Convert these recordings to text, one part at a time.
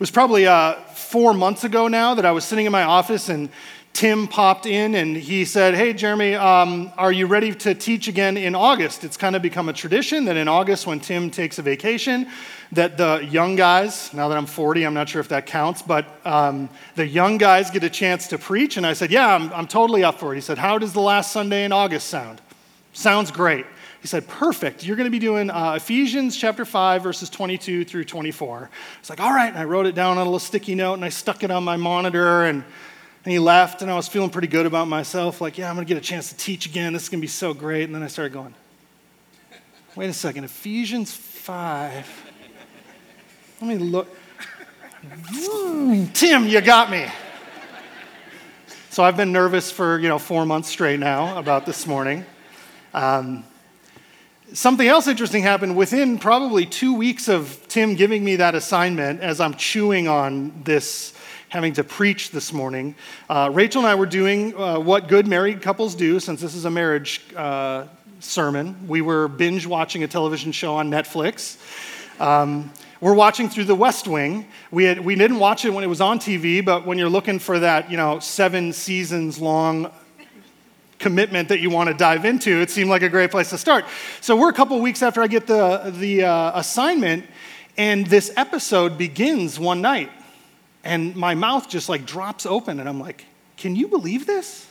was probably uh, four months ago now that I was sitting in my office and Tim popped in and he said, Hey, Jeremy, um, are you ready to teach again in August? It's kind of become a tradition that in August, when Tim takes a vacation, that the young guys, now that I'm 40, I'm not sure if that counts, but um, the young guys get a chance to preach. And I said, Yeah, I'm, I'm totally up for it. He said, How does the last Sunday in August sound? Sounds great. He said, Perfect. You're going to be doing uh, Ephesians chapter 5, verses 22 through 24. It's like, All right. And I wrote it down on a little sticky note and I stuck it on my monitor. And and he left, and I was feeling pretty good about myself. Like, yeah, I'm going to get a chance to teach again. This is going to be so great. And then I started going, wait a second, Ephesians 5. Let me look. Tim, you got me. So I've been nervous for, you know, four months straight now about this morning. Um, something else interesting happened within probably two weeks of Tim giving me that assignment as I'm chewing on this having to preach this morning. Uh, Rachel and I were doing uh, what good married couples do, since this is a marriage uh, sermon. We were binge watching a television show on Netflix. Um, we're watching through the West Wing. We, had, we didn't watch it when it was on TV, but when you're looking for that, you know, seven seasons long commitment that you want to dive into, it seemed like a great place to start. So we're a couple weeks after I get the, the uh, assignment, and this episode begins one night. And my mouth just like drops open, and I'm like, can you believe this?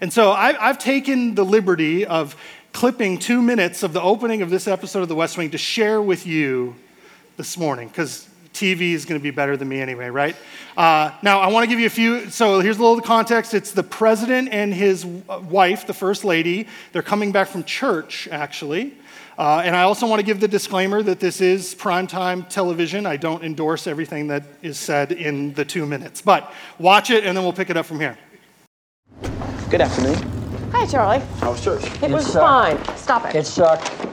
And so I've, I've taken the liberty of clipping two minutes of the opening of this episode of The West Wing to share with you this morning, because TV is going to be better than me anyway, right? Uh, now, I want to give you a few. So, here's a little context. It's the president and his wife, the first lady. They're coming back from church, actually. Uh, and I also want to give the disclaimer that this is primetime television. I don't endorse everything that is said in the two minutes. But watch it, and then we'll pick it up from here. Good afternoon. Hi, Charlie. How was church? It was fine. Stop it. It sucked.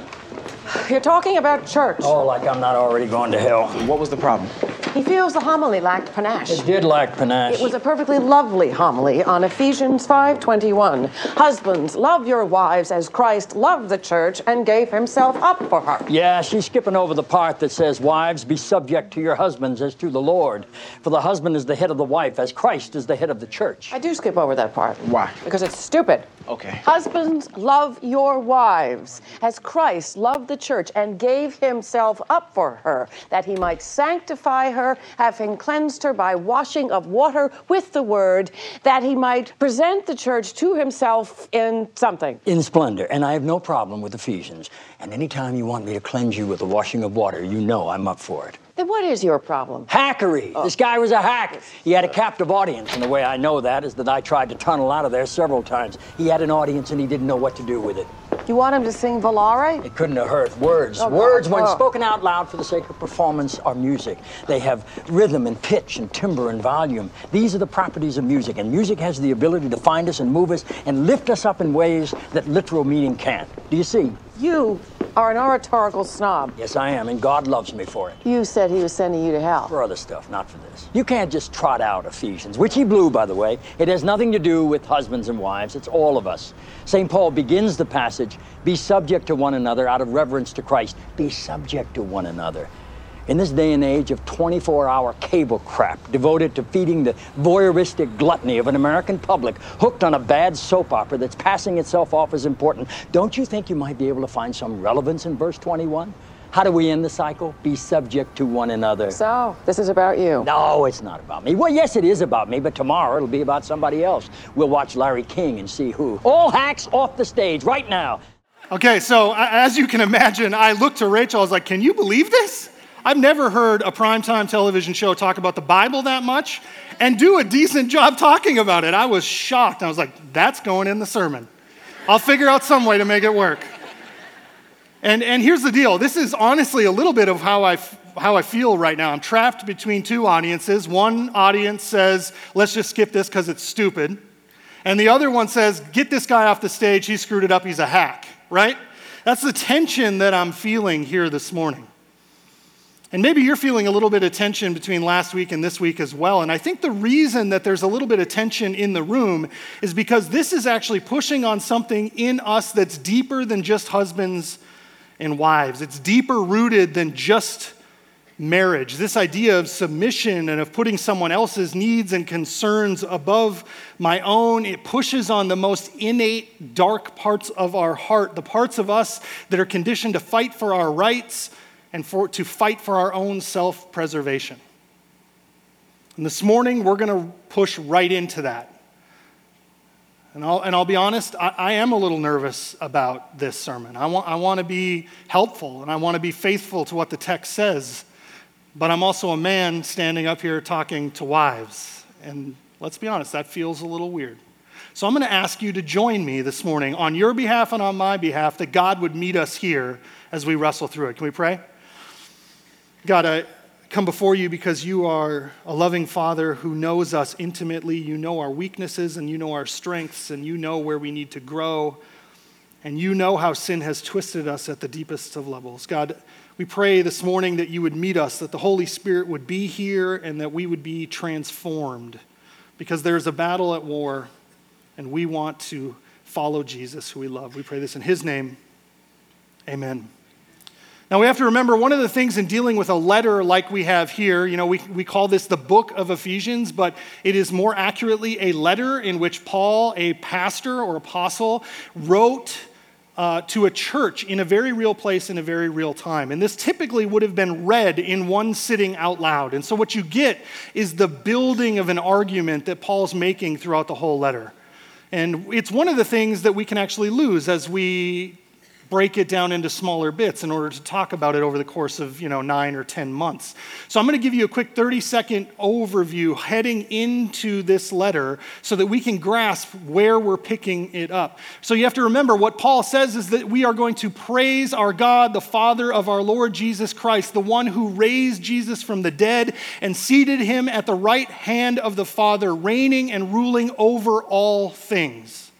You're talking about church. Oh, like I'm not already going to hell. What was the problem? He feels the homily lacked panache. It did lack panache. It was a perfectly lovely homily on Ephesians 5:21. Husbands, love your wives as Christ loved the church and gave himself up for her. Yeah, she's skipping over the part that says, Wives, be subject to your husbands as to the Lord. For the husband is the head of the wife, as Christ is the head of the church. I do skip over that part. Why? Because it's stupid. Okay. Husbands, love your wives as Christ loved the church and gave himself up for her, that he might sanctify her, having cleansed her by washing of water with the word, that he might present the church to himself in something. In splendor. And I have no problem with Ephesians. And anytime you want me to cleanse you with the washing of water, you know I'm up for it. Then what is your problem? Hackery. Oh. This guy was a hack. He had a captive audience. And the way I know that is that I tried to tunnel out of there several times. He had an audience and he didn't know what to do with it. You want him to sing Volare? It couldn't have hurt. Words. Oh, God. Words, when Oh. spoken out loud for the sake of performance, are music. They have rhythm and pitch and timbre and volume. These are the properties of music. And music has the ability to find us and move us and lift us up in ways that literal meaning can't. Do you see? You are an oratorical snob. Yes, I am. And God loves me for it. You said he was sending you to hell. For other stuff, not for this. You can't just trot out Ephesians, which he blew, by the way. It has nothing to do with husbands and wives, it's all of us. St. Paul begins the passage be subject to one another out of reverence to Christ. Be subject to one another. In this day and age of 24 hour cable crap devoted to feeding the voyeuristic gluttony of an American public hooked on a bad soap opera that's passing itself off as important, don't you think you might be able to find some relevance in verse 21? How do we end the cycle? Be subject to one another. So, this is about you. No, it's not about me. Well, yes, it is about me, but tomorrow it'll be about somebody else. We'll watch Larry King and see who. All hacks off the stage right now. Okay, so as you can imagine, I looked to Rachel. I was like, can you believe this? I've never heard a primetime television show talk about the Bible that much and do a decent job talking about it. I was shocked. I was like, that's going in the sermon. I'll figure out some way to make it work. And, and here's the deal this is honestly a little bit of how I, f- how I feel right now. I'm trapped between two audiences. One audience says, let's just skip this because it's stupid. And the other one says, get this guy off the stage. He screwed it up. He's a hack, right? That's the tension that I'm feeling here this morning. And maybe you're feeling a little bit of tension between last week and this week as well. And I think the reason that there's a little bit of tension in the room is because this is actually pushing on something in us that's deeper than just husbands and wives. It's deeper rooted than just marriage. This idea of submission and of putting someone else's needs and concerns above my own, it pushes on the most innate, dark parts of our heart, the parts of us that are conditioned to fight for our rights and for, to fight for our own self preservation. And this morning, we're going to push right into that. And I'll, and I'll be honest, I, I, am a little nervous about this sermon. I want, I want to be helpful and I want to be faithful to what the text says. But I'm also a man standing up here talking to wives. And let's be honest, that feels a little weird. So I'm going to ask you to join me this morning on your behalf and on my behalf that God would meet us here as we wrestle through it. Can we pray? God, I come before you because you are a loving Father who knows us intimately. You know our weaknesses and you know our strengths and you know where we need to grow. And you know how sin has twisted us at the deepest of levels. God, we pray this morning that you would meet us, that the Holy Spirit would be here, and that we would be transformed. Because there's a battle at war, and we want to follow Jesus, who we love. We pray this in his name. Amen. Now, we have to remember one of the things in dealing with a letter like we have here, you know, we, we call this the book of Ephesians, but it is more accurately a letter in which Paul, a pastor or apostle, wrote uh, to a church in a very real place in a very real time. And this typically would have been read in one sitting out loud. And so what you get is the building of an argument that Paul's making throughout the whole letter. And it's one of the things that we can actually lose as we break it down into smaller bits in order to talk about it over the course of you know nine or ten months. So i'm going to give you a quick 30 second overview heading into this letter so that we can grasp where we're picking it up. So you have to remember what paul says is that we are going to praise our god the father of our lord jesus christ the one who raised jesus from the dead and seated him at the right hand of the father reigning and ruling over all things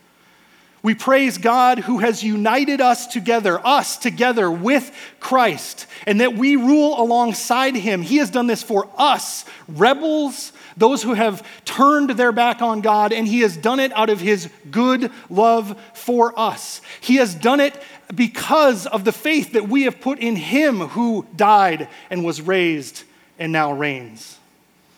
we praise God who has united us together, us together with Christ, and that we rule alongside him. He has done this for us, rebels, those who have turned their back on God, and he has done it out of his good love for us. He has done it because of the faith that we have put in him who died and was raised and now reigns.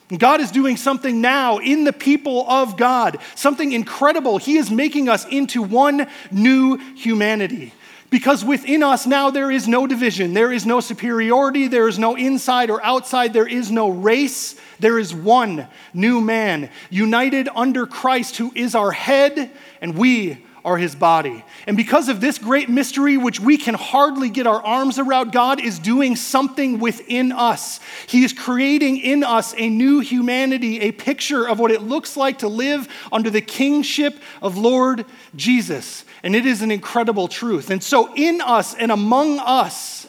God is doing something now in the people of God, something incredible. He is making us into one new humanity. Because within us now there is no division, there is no superiority, there is no inside or outside, there is no race, there is one new man, united under Christ, who is our head, and we are his body. And because of this great mystery, which we can hardly get our arms around, God is doing something within us. He is creating in us a new humanity, a picture of what it looks like to live under the kingship of Lord Jesus. And it is an incredible truth. And so, in us and among us,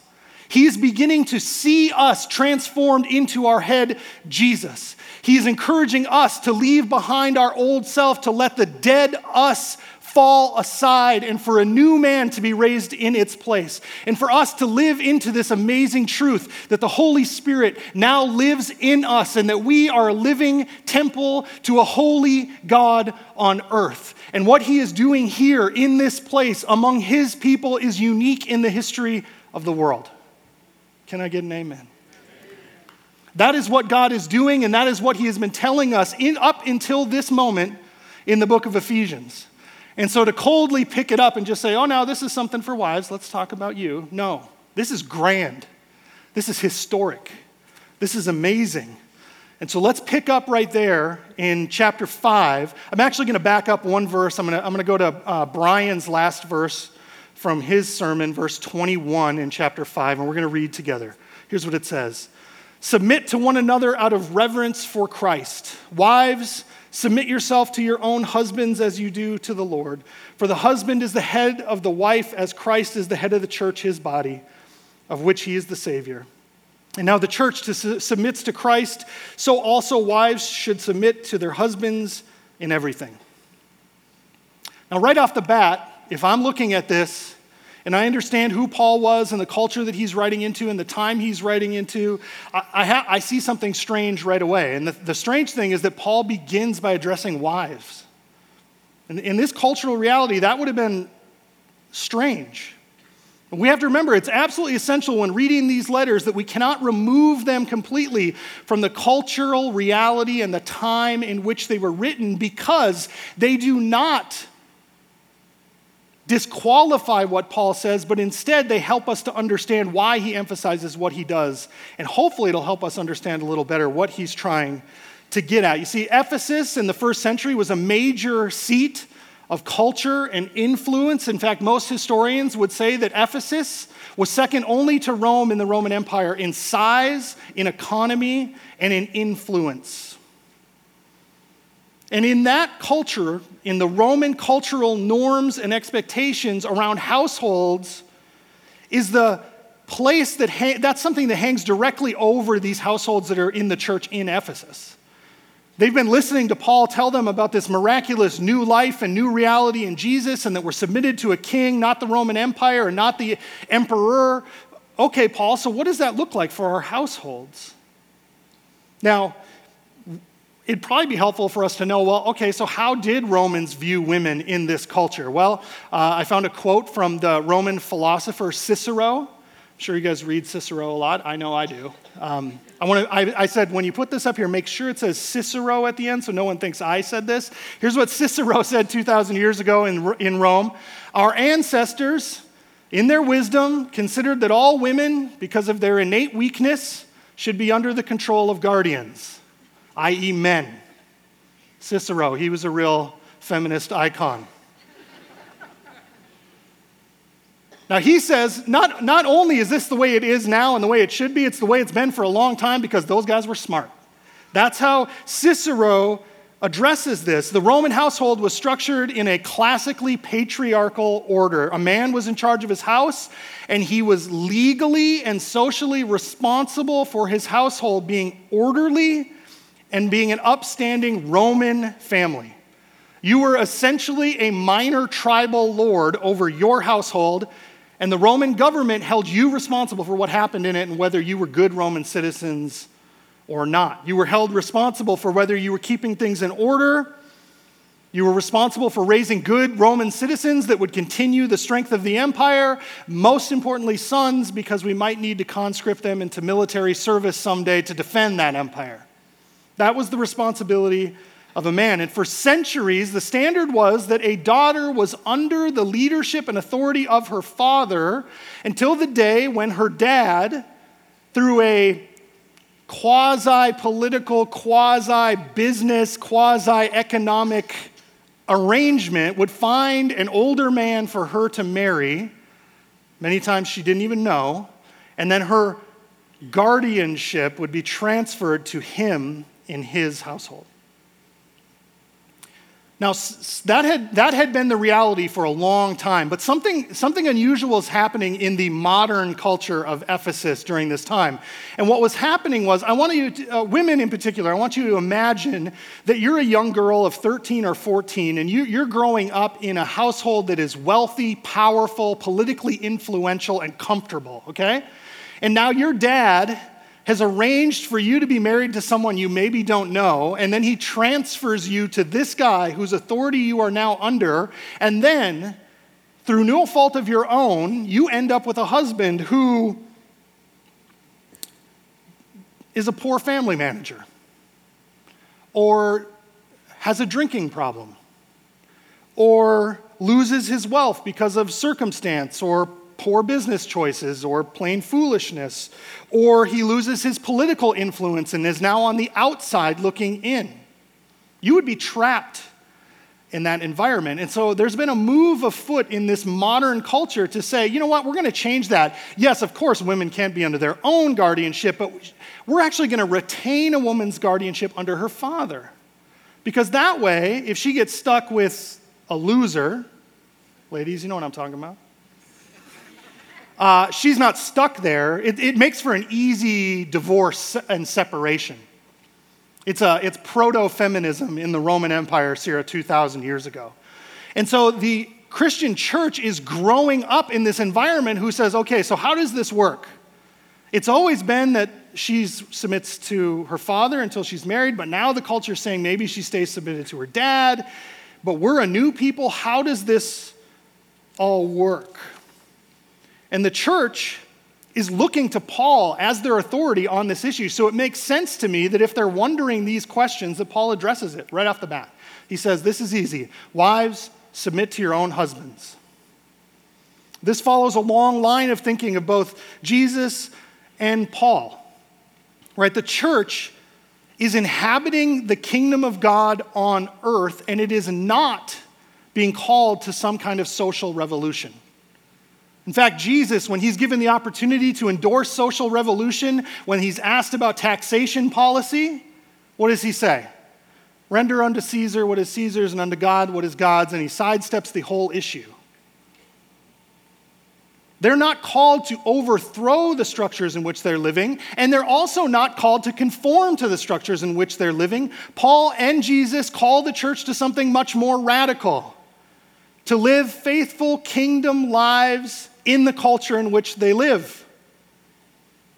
he is beginning to see us transformed into our head, Jesus. He is encouraging us to leave behind our old self, to let the dead us fall aside and for a new man to be raised in its place. And for us to live into this amazing truth that the Holy Spirit now lives in us and that we are a living temple to a holy God on earth. And what he is doing here in this place among his people is unique in the history of the world. Can I get an amen? That is what God is doing, and that is what He has been telling us in, up until this moment in the book of Ephesians. And so to coldly pick it up and just say, oh, now this is something for wives, let's talk about you. No, this is grand. This is historic. This is amazing. And so let's pick up right there in chapter 5. I'm actually going to back up one verse. I'm going to, I'm to go to uh, Brian's last verse from his sermon, verse 21 in chapter 5, and we're going to read together. Here's what it says Submit to one another out of reverence for Christ. Wives, Submit yourself to your own husbands as you do to the Lord. For the husband is the head of the wife, as Christ is the head of the church, his body, of which he is the Savior. And now the church to su- submits to Christ, so also wives should submit to their husbands in everything. Now, right off the bat, if I'm looking at this and I understand who Paul was and the culture that he's writing into and the time he's writing into, I, I, ha- I see something strange right away. And the, the, strange thing is that Paul begins by addressing wives. And in this cultural reality, that would have been strange. We have to remember it's absolutely essential when reading these letters that we cannot remove them completely from the cultural reality and the time in which they were written because they do not disqualify what Paul says, but instead they help us to understand why he emphasizes what he does. And hopefully it'll help us understand a little better what he's trying to get at. You see, Ephesus in the first century was a major seat of culture and influence. In fact, most historians would say that Ephesus was second only to Rome in the Roman Empire in size, in economy, and in influence. And in that culture, in the Roman cultural norms and expectations around households, is the place that ha- that's something that hangs directly over these households that are in the church in Ephesus. They've been listening to Paul tell them about this miraculous new life and new reality in Jesus, and that we're submitted to a king, not the Roman Empire and not the emperor. Okay, Paul, so what does that look like for our households? Now, it'd probably be helpful for us to know well, okay, so how did Romans view women in this culture? Well, uh, I found a quote from the Roman philosopher Cicero. I'm sure you guys read Cicero a lot. I know I do. Um, I, wanna, I, I, said, when you put this up here, make sure it says Cicero at the end so no one thinks I said this. Here's what Cicero said 2,000 years ago in, in Rome Our ancestors, in their wisdom, considered that all women, because of their innate weakness, should be under the control of guardians, i.e., men. Cicero, he was a real feminist icon. Now, he says not, not only is this the way it is now and the way it should be, it's the way it's been for a long time because those guys were smart. That's how Cicero addresses this. The Roman household was structured in a classically patriarchal order. A man was in charge of his house, and he was legally and socially responsible for his household being orderly and being an upstanding Roman family. You were essentially a minor tribal lord over your household and the Roman government held you responsible for what happened in it and whether you were good Roman citizens or not. You were held responsible for whether you were keeping things in order. You were responsible for raising good Roman citizens that would continue the strength of the empire. Most importantly, sons, because we might need to conscript them into military service someday to defend that empire. That was the responsibility of a man. And for centuries, the standard was that a daughter was under the leadership and authority of her father until the day when her dad, through a quasi political, quasi business, quasi economic arrangement, would find an older man for her to marry. Many times she didn't even know. And then her guardianship would be transferred to him in his household. Now, that had, that had been the reality for a long time, but something, something unusual is happening in the modern culture of Ephesus during this time. And what was happening was, I want you, to, uh, women in particular, I want you to imagine that you're a young girl of 13 or 14, and you, you're growing up in a household that is wealthy, powerful, politically influential, and comfortable, okay? And now your dad has arranged for you to be married to someone you maybe don't know, and then he transfers you to this guy whose authority you are now under, and then, through no fault of your own, you end up with a husband who is a poor family manager or has a drinking problem or loses his wealth because of circumstance or poor business choices or plain foolishness, or he loses his political influence and is now on the outside looking in. You would be trapped in that environment. And so there's been a move afoot in this modern culture to say, you know what, we're going to change that. Yes, of course, women can't be under their own guardianship, but we're actually going to retain a woman's guardianship under her father. Because that way, if she gets stuck with a loser, ladies, you know what I'm talking about uh, she's not stuck there. It, it, makes for an easy divorce and separation. It's, a, it's proto feminism in the Roman Empire, Sarah, 2,000 years ago. And so the Christian church is growing up in this environment who says, okay, so how does this work? It's always been that she submits to her father until she's married, but now the culture is saying maybe she stays submitted to her dad. But we're a new people. How does this all work? And the church is looking to Paul as their authority on this issue. So it makes sense to me that if they're wondering these questions, that Paul addresses it right off the bat. He says, This is easy. Wives, submit to your own husbands. This follows a long line of thinking of both Jesus and Paul. Right? The church is inhabiting the kingdom of God on earth, and it is not being called to some kind of social revolution. In fact, Jesus, when he's given the opportunity to endorse social revolution, when he's asked about taxation policy, what does he say? Render unto Caesar what is Caesar's and unto God what is God's, and he sidesteps the whole issue. They're not called to overthrow the structures in which they're living, and they're also not called to conform to the structures in which they're living. Paul and Jesus call the church to something much more radical to live faithful kingdom lives in the culture in which they live.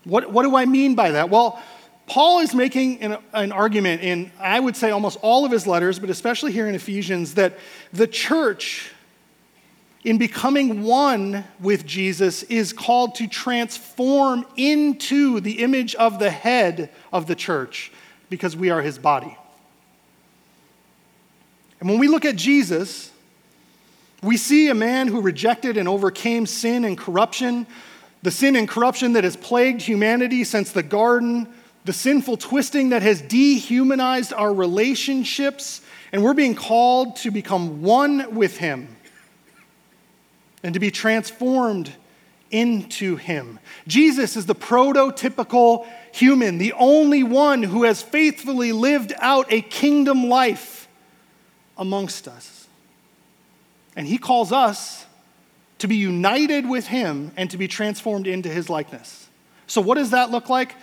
What, what do I mean by that? Well, Paul is making an, an, argument in, I would say, almost all of his letters, but especially here in Ephesians, that the church, in becoming one with Jesus, is called to transform into the image of the head of the church because we are his body. And when we look at Jesus, we see a man who rejected and overcame sin and corruption, the sin and corruption that has plagued humanity since the garden, the sinful twisting that has dehumanized our relationships, and we're being called to become one with him and to be transformed into him. Jesus is the prototypical human, the only one who has faithfully lived out a kingdom life amongst us. And he calls us to be united with him and to be transformed into his likeness. So, what does that look like?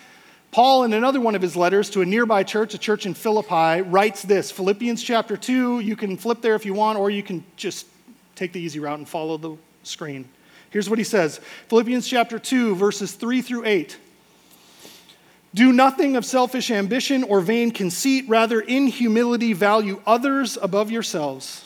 Paul, in another one of his letters to a nearby church, a church in Philippi, writes this Philippians chapter 2. You can flip there if you want, or you can just take the easy route and follow the screen. Here's what he says Philippians chapter 2, verses 3 through 8. Do nothing of selfish ambition or vain conceit, rather, in humility, value others above yourselves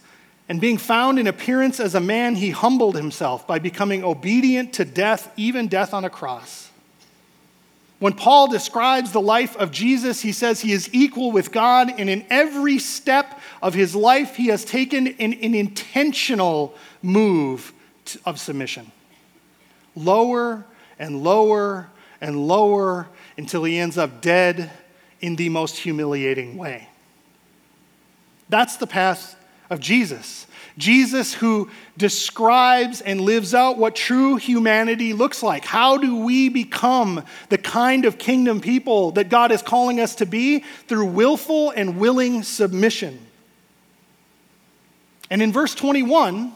and being found in appearance as a man, he humbled himself by becoming obedient to death, even death on a cross. When Paul describes the life of Jesus, he says he is equal with God, and in every step of his life, he has taken an, an intentional move of submission. Lower and lower and lower until he ends up dead in the most humiliating way. That's the path of Jesus. Jesus, who describes and lives out what true humanity looks like. How do we become the kind of kingdom people that God is calling us to be? Through willful and willing submission. And in verse 21,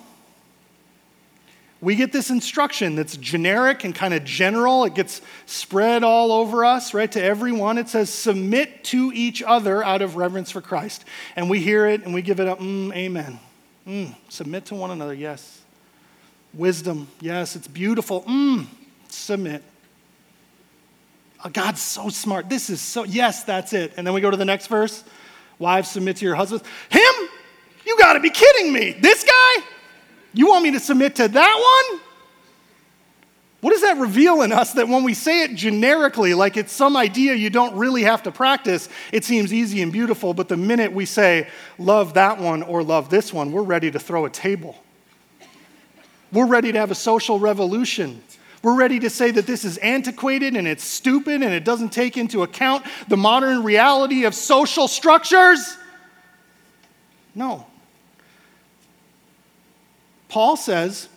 we get this instruction that's generic and kind of general. It gets spread all over us, right, to everyone. It says, submit to each other out of reverence for Christ. And we hear it and we give it a mm, amen. Mm, submit to one another, yes. Wisdom, yes, it's beautiful. Mm, submit. Oh, God's so smart. This is so, yes, that's it. And then we go to the next verse. Wives, submit to your husbands. Him? You got to be kidding me. This guy? You want me to submit to that one? What does that reveal in us that when we say it generically, like it's some idea you don't really have to practice, it seems easy and beautiful, but the minute we say, love that one or love this one, we're ready to throw a table. We're ready to have a social revolution. We're ready to say that this is antiquated and it's stupid and it doesn't take into account the modern reality of social structures. No, Paul says,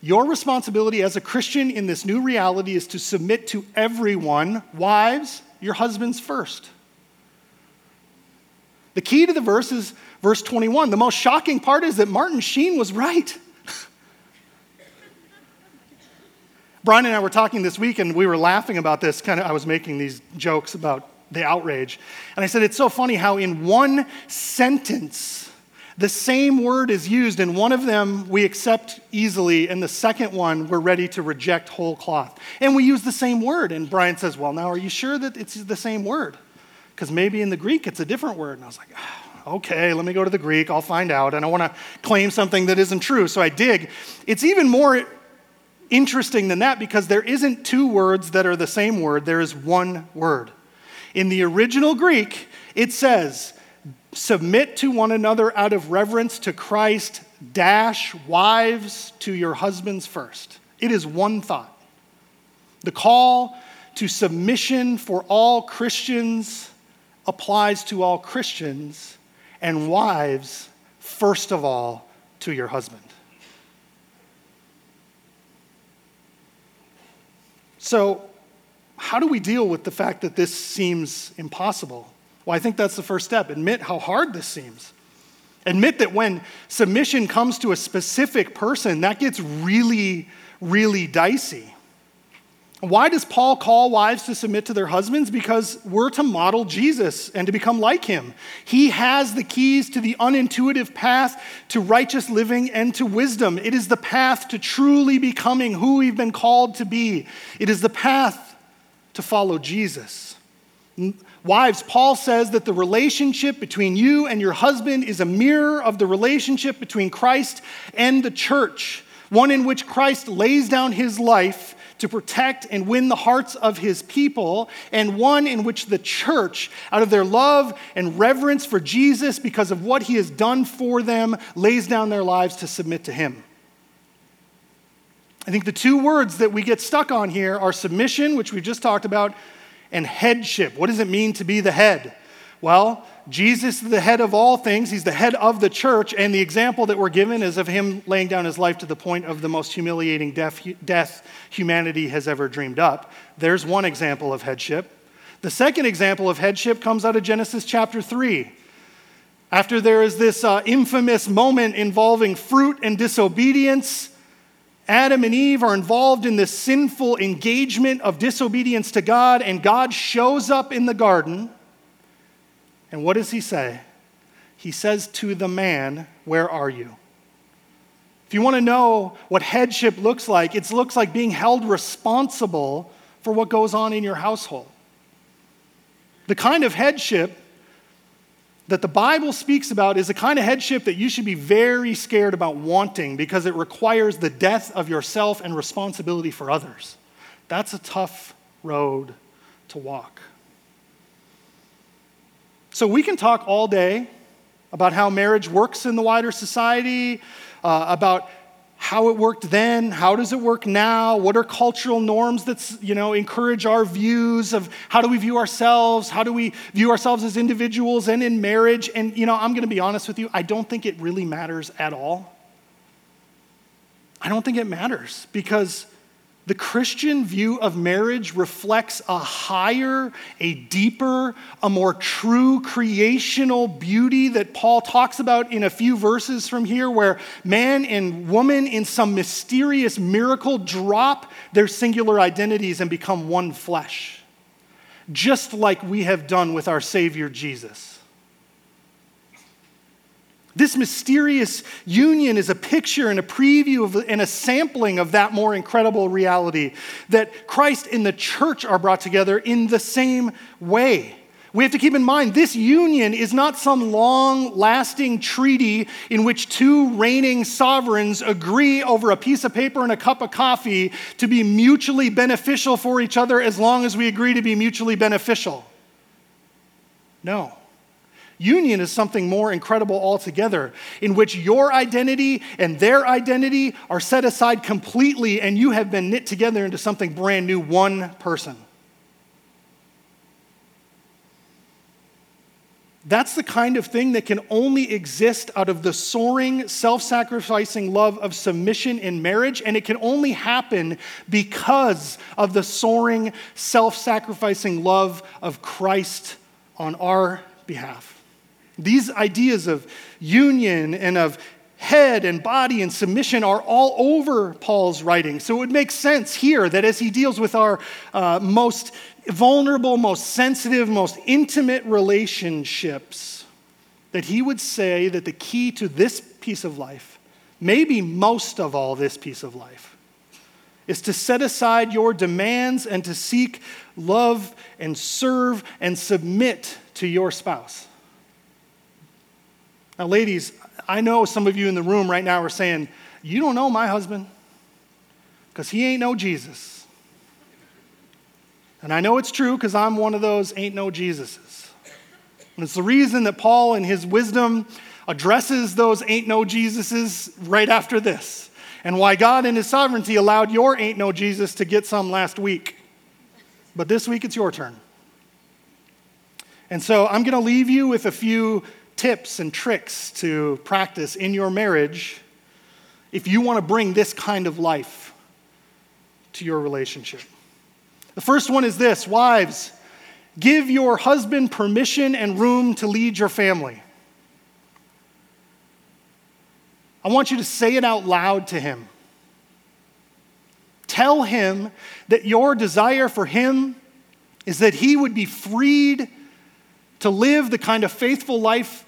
Your responsibility as a Christian in this new reality is to submit to everyone. Wives, your husbands first. The key to the verse is verse 21. The most shocking part is that Martin Sheen was right. Brian and I were talking this week and we were laughing about this. Kind of, I was making these jokes about the outrage. And I said, It's so funny how in one sentence, the same word is used, and one of them we accept easily, and the second one we're ready to reject whole cloth. And we use the same word. And Brian says, Well, now are you sure that it's the same word? Because maybe in the Greek it's a different word. And I was like, oh, Okay, let me go to the Greek, I'll find out. And I want to claim something that isn't true. So I dig. It's even more interesting than that because there isn't two words that are the same word, there is one word. In the original Greek, it says, submit to one another out of reverence to Christ, dash wives to your husbands first. It is one thought. The call to submission for all Christians applies to all Christians, and wives, first of all, to your husband. So, how do we deal with the fact that this seems impossible? Well, I think that's the first step. Admit how hard this seems. Admit that when submission comes to a specific person, that gets really, really dicey. Why does Paul call wives to submit to their husbands? Because we're to model Jesus and to become like him. He has the keys to the unintuitive path to righteous living and to wisdom. It is the path to truly becoming who we've been called to be. It is the path to follow Jesus. Wives, Paul says that the relationship between you and your husband is a mirror of the relationship between Christ and the church, one in which Christ lays down his life to protect and win the hearts of his people, and one in which the church, out of their love and reverence for Jesus because of what he has done for them, lays down their lives to submit to him. I think the two words that we get stuck on here are submission, which we've just talked about, and headship. What does it mean to be the head? Well, Jesus is the head of all things. He's the head of the church. And the example that we're given is of him laying down his life to the point of the most humiliating death, death humanity has ever dreamed up. There's one example of headship. The second example of headship comes out of Genesis chapter 3. After there is this uh, infamous moment involving fruit and disobedience, Adam and Eve are involved in this sinful engagement of disobedience to God, and God shows up in the garden and what does he say? He says to the man, Where are you? If you want to know what headship looks like, it looks like being held responsible for what goes on in your household. The kind of headship that the Bible speaks about is the kind of headship that you should be very scared about wanting because it requires the death of yourself and responsibility for others. That's a tough road to walk. So we can talk all day about how marriage works in the wider society, uh, about how it worked then, how does it work now, what are cultural norms that you know encourage our views of how do we view ourselves, how do we view ourselves as individuals and in marriage. And you know, I'm going to be honest with you, I don't think it really matters at all. I don't think it matters because the Christian view of marriage reflects a higher, a deeper, a more true creational beauty that Paul talks about in a few verses from here, where man and woman, in some mysterious miracle, drop their singular identities and become one flesh, just like we have done with our Savior Jesus. This mysterious union is a picture and a preview of, and a sampling of that more incredible reality that Christ and the church are brought together in the same way. We have to keep in mind this union is not some long lasting treaty in which two reigning sovereigns agree over a piece of paper and a cup of coffee to be mutually beneficial for each other as long as we agree to be mutually beneficial. No. Union is something more incredible altogether, in which your identity and their identity are set aside completely and you have been knit together into something brand new, one person. That's the kind of thing that can only exist out of the soaring, self sacrificing love of submission in marriage, and it can only happen because of the soaring, self sacrificing love of Christ on our behalf. These ideas of union and of head and body and submission are all over Paul's writing. So it would make sense here that as he deals with our uh, most vulnerable, most sensitive, most intimate relationships, that he would say that the key to this piece of life, maybe most of all this piece of life, is to set aside your demands and to seek love and serve and submit to your spouse. Now, ladies, I know some of you in the room right now are saying, You don't know my husband because he ain't no Jesus. And I know it's true because I'm one of those ain't no Jesuses. And it's the reason that Paul, in his wisdom, addresses those ain't no Jesuses right after this, and why God, in his sovereignty, allowed your ain't no Jesus to get some last week. But this week it's your turn. And so I'm going to leave you with a few tips and tricks to practice in your marriage if you want to bring this kind of life to your relationship. The first one is this Wives, give your husband permission and room to lead your family. I want you to say it out loud to him. Tell him that your desire for him is that he would be freed to live the kind of faithful life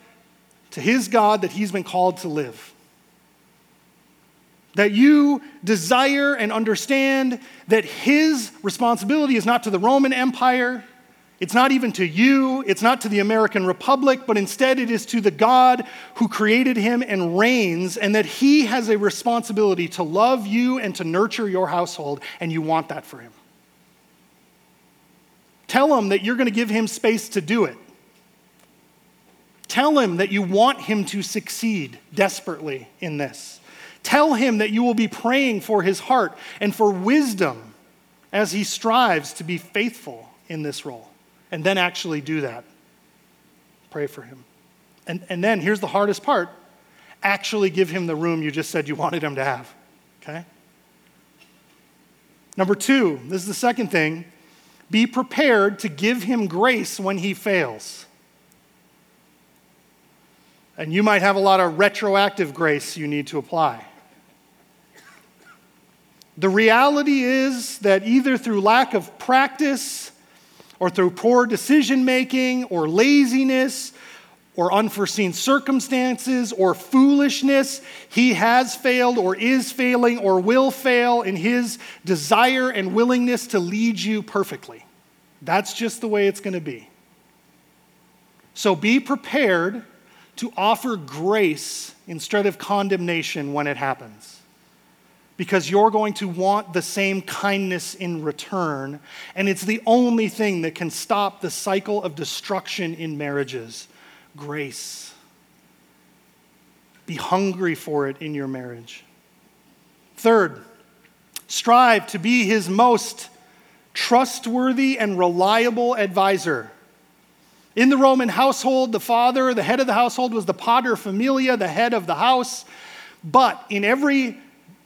to his God that he's been called to live. That you desire and understand that his responsibility is not to the Roman Empire, it's not even to you, it's not to the American Republic, but instead it is to the God who created him and reigns, and that he has a responsibility to love you and to nurture your household, and you want that for him. Tell him that you're going to give him space to do it. Tell him that you want him to succeed desperately in this. Tell him that you will be praying for his heart and for wisdom as he strives to be faithful in this role. And then actually do that. Pray for him. And, and then here's the hardest part actually give him the room you just said you wanted him to have. Okay? Number two, this is the second thing be prepared to give him grace when he fails. And you might have a lot of retroactive grace you need to apply. The reality is that either through lack of practice, or through poor decision making, or laziness, or unforeseen circumstances, or foolishness, he has failed, or is failing, or will fail in his desire and willingness to lead you perfectly. That's just the way it's going to be. So be prepared to offer grace instead of condemnation when it happens. Because you're going to want the same kindness in return, and it's the only thing that can stop the cycle of destruction in marriages grace. Be hungry for it in your marriage. Third, strive to be his most trustworthy and reliable advisor. In the Roman household, the father, the head of the household, was the pater familia, the head of the house. But in every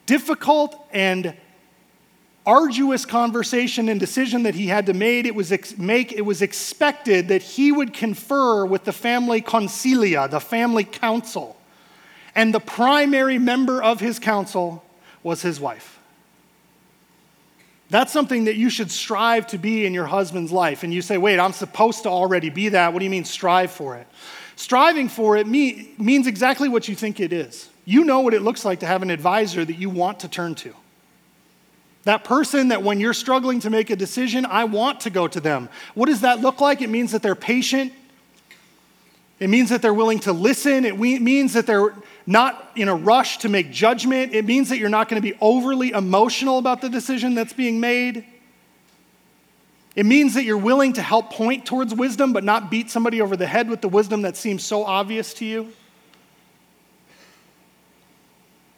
difficult and arduous conversation and decision that he had to make, it was ex- make, it was expected that he would confer with the family concilia, the family council. And the primary member of his council was his wife. That's something that you should strive to be in your husband's life. And you say, wait, I'm supposed to already be that. What do you mean, strive for it? Striving for it means exactly what you think it is. You know what it looks like to have an advisor that you want to turn to. That person that when you're struggling to make a decision, I want to go to them. What does that look like? It means that they're patient. It means that they're willing to listen. It means that they're not in a rush to make judgment. It means that you're not going to be overly emotional about the decision that's being made. It means that you're willing to help point towards wisdom, but not beat somebody over the head with the wisdom that seems so obvious to you.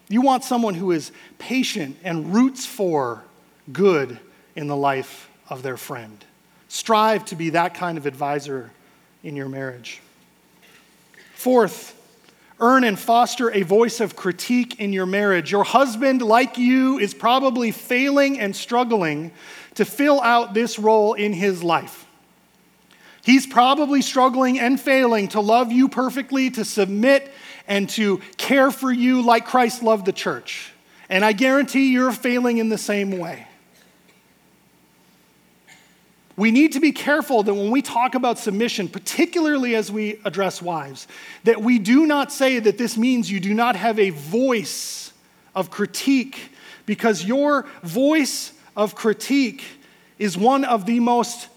You want someone who is patient and roots for good in the life of their friend. Strive to be that kind of advisor in your marriage. Fourth, earn and foster a voice of critique in your marriage. Your husband, like you, is probably failing and struggling to fill out this role in his life. He's probably struggling and failing to love you perfectly, to submit and to care for you like Christ loved the church. And I guarantee you're failing in the same way. We need to be careful that when we talk about submission, particularly as we address wives, that we do not say that this means you do not have a voice of critique, because your voice of critique is one of the most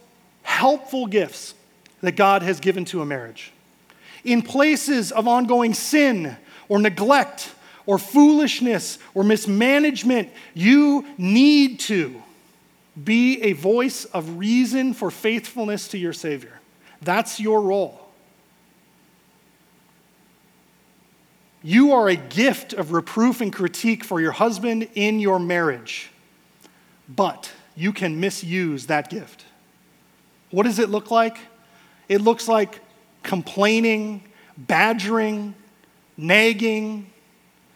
helpful gifts that God has given to a marriage. In places of ongoing sin or neglect or foolishness or mismanagement, you need to be a voice of reason for faithfulness to your Savior. That's your role. You are a gift of reproof and critique for your husband in your marriage, but you can misuse that gift. What does it look like? It looks like complaining, badgering, nagging,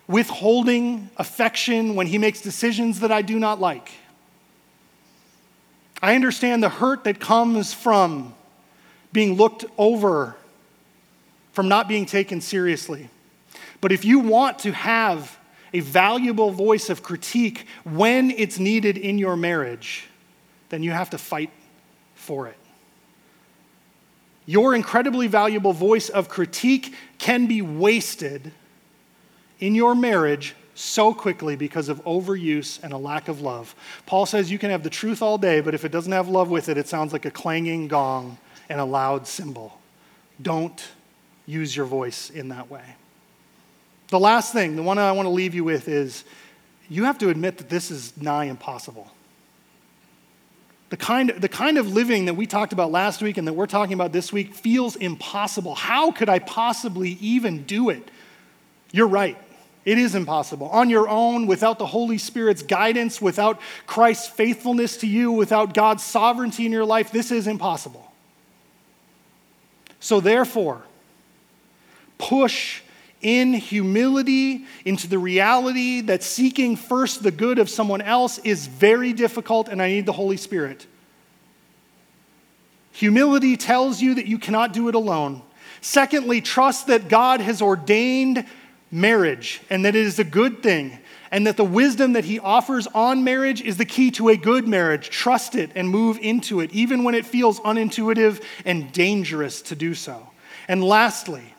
withholding affection when he makes decisions that I do not like. I understand the hurt that comes from being looked over, from not being taken seriously. But if you want to have a valuable voice of critique when it's needed in your marriage, then you have to fight for it. Your incredibly valuable voice of critique can be wasted in your marriage so quickly because of overuse and a lack of love. Paul says you can have the truth all day, but if it doesn't have love with it, it sounds like a clanging gong and a loud cymbal. Don't use your voice in that way. The last thing, the one I want to leave you with is you have to admit that this is nigh impossible. The kind, the kind of living that we talked about last week and that we're talking about this week feels impossible. How could I possibly even do it? You're right. It is impossible. On your own, without the Holy Spirit's guidance, without Christ's faithfulness to you, without God's sovereignty in your life, this is impossible. So, therefore, push in humility into the reality that seeking first the good of someone else is very difficult and I need the Holy Spirit. Humility tells you that you cannot do it alone. Secondly, trust that God has ordained marriage and that it is a good thing and that the wisdom that he offers on marriage is the key to a good marriage. Trust it and move into it, even when it feels unintuitive and dangerous to do so. And lastly,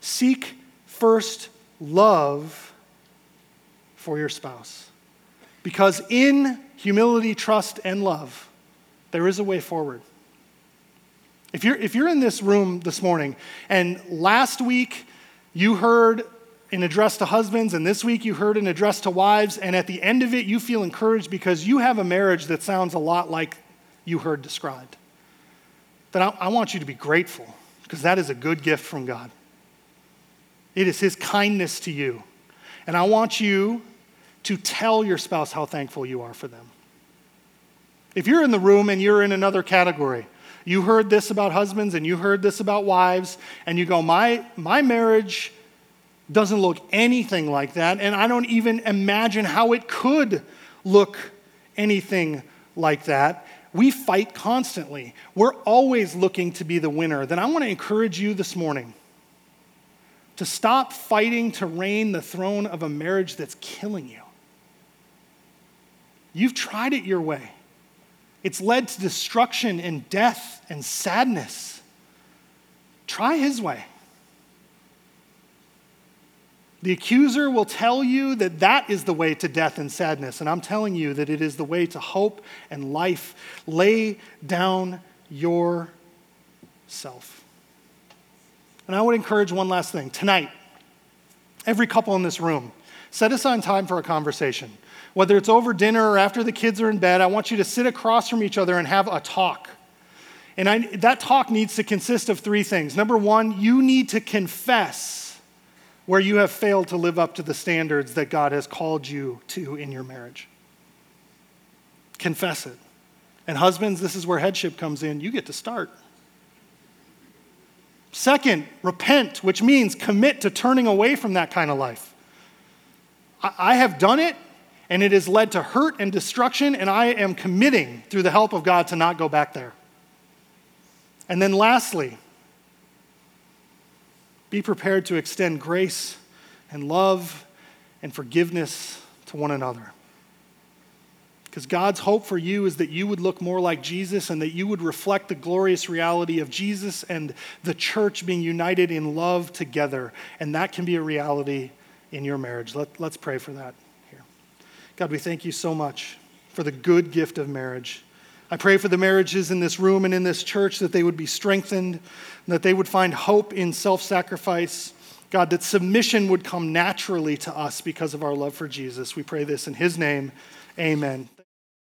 seek first love for your spouse. Because in humility, trust, and love, there is a way forward. If you're, if you're in this room this morning and last week you heard an address to husbands, and this week you heard an address to wives, and at the end of it, you feel encouraged because you have a marriage that sounds a lot like you heard described. Then I, I want you to be grateful because that is a good gift from God. It is His kindness to you. And I want you to tell your spouse how thankful you are for them. If you're in the room and you're in another category, you heard this about husbands and you heard this about wives, and you go, My, my marriage doesn't look anything like that, and I don't even imagine how it could look anything like that. We fight constantly. We're always looking to be the winner. Then I want to encourage you this morning to stop fighting to reign the throne of a marriage that's killing you. You've tried it your way. It's led to destruction and death and sadness. Try his way. The accuser will tell you that that is the way to death and sadness, and I'm telling you that it is the way to hope and life. Lay down yourself. And I would encourage one last thing. Tonight, every couple in this room, set aside time for a conversation. Whether it's over dinner or after the kids are in bed, I want you to sit across from each other and have a talk. And I, that talk needs to consist of three things. Number one, you need to confess where you have failed to live up to the standards that God has called you to in your marriage. Confess it. And husbands, this is where headship comes in. You get to start. Second, repent, which means commit to turning away from that kind of life. I have done it, and it has led to hurt and destruction, and I am committing through the help of God to not go back there. And then lastly, be prepared to extend grace and love and forgiveness to one another. Because God's hope for you is that you would look more like Jesus and that you would reflect the glorious reality of Jesus and the church being united in love together. And that can be a reality in your marriage. Let, let's pray for that here. God, we thank you so much for the good gift of marriage. I pray for the marriages in this room and in this church that they would be strengthened, that they would find hope in self sacrifice. God, that submission would come naturally to us because of our love for Jesus. We pray this in his name. Amen.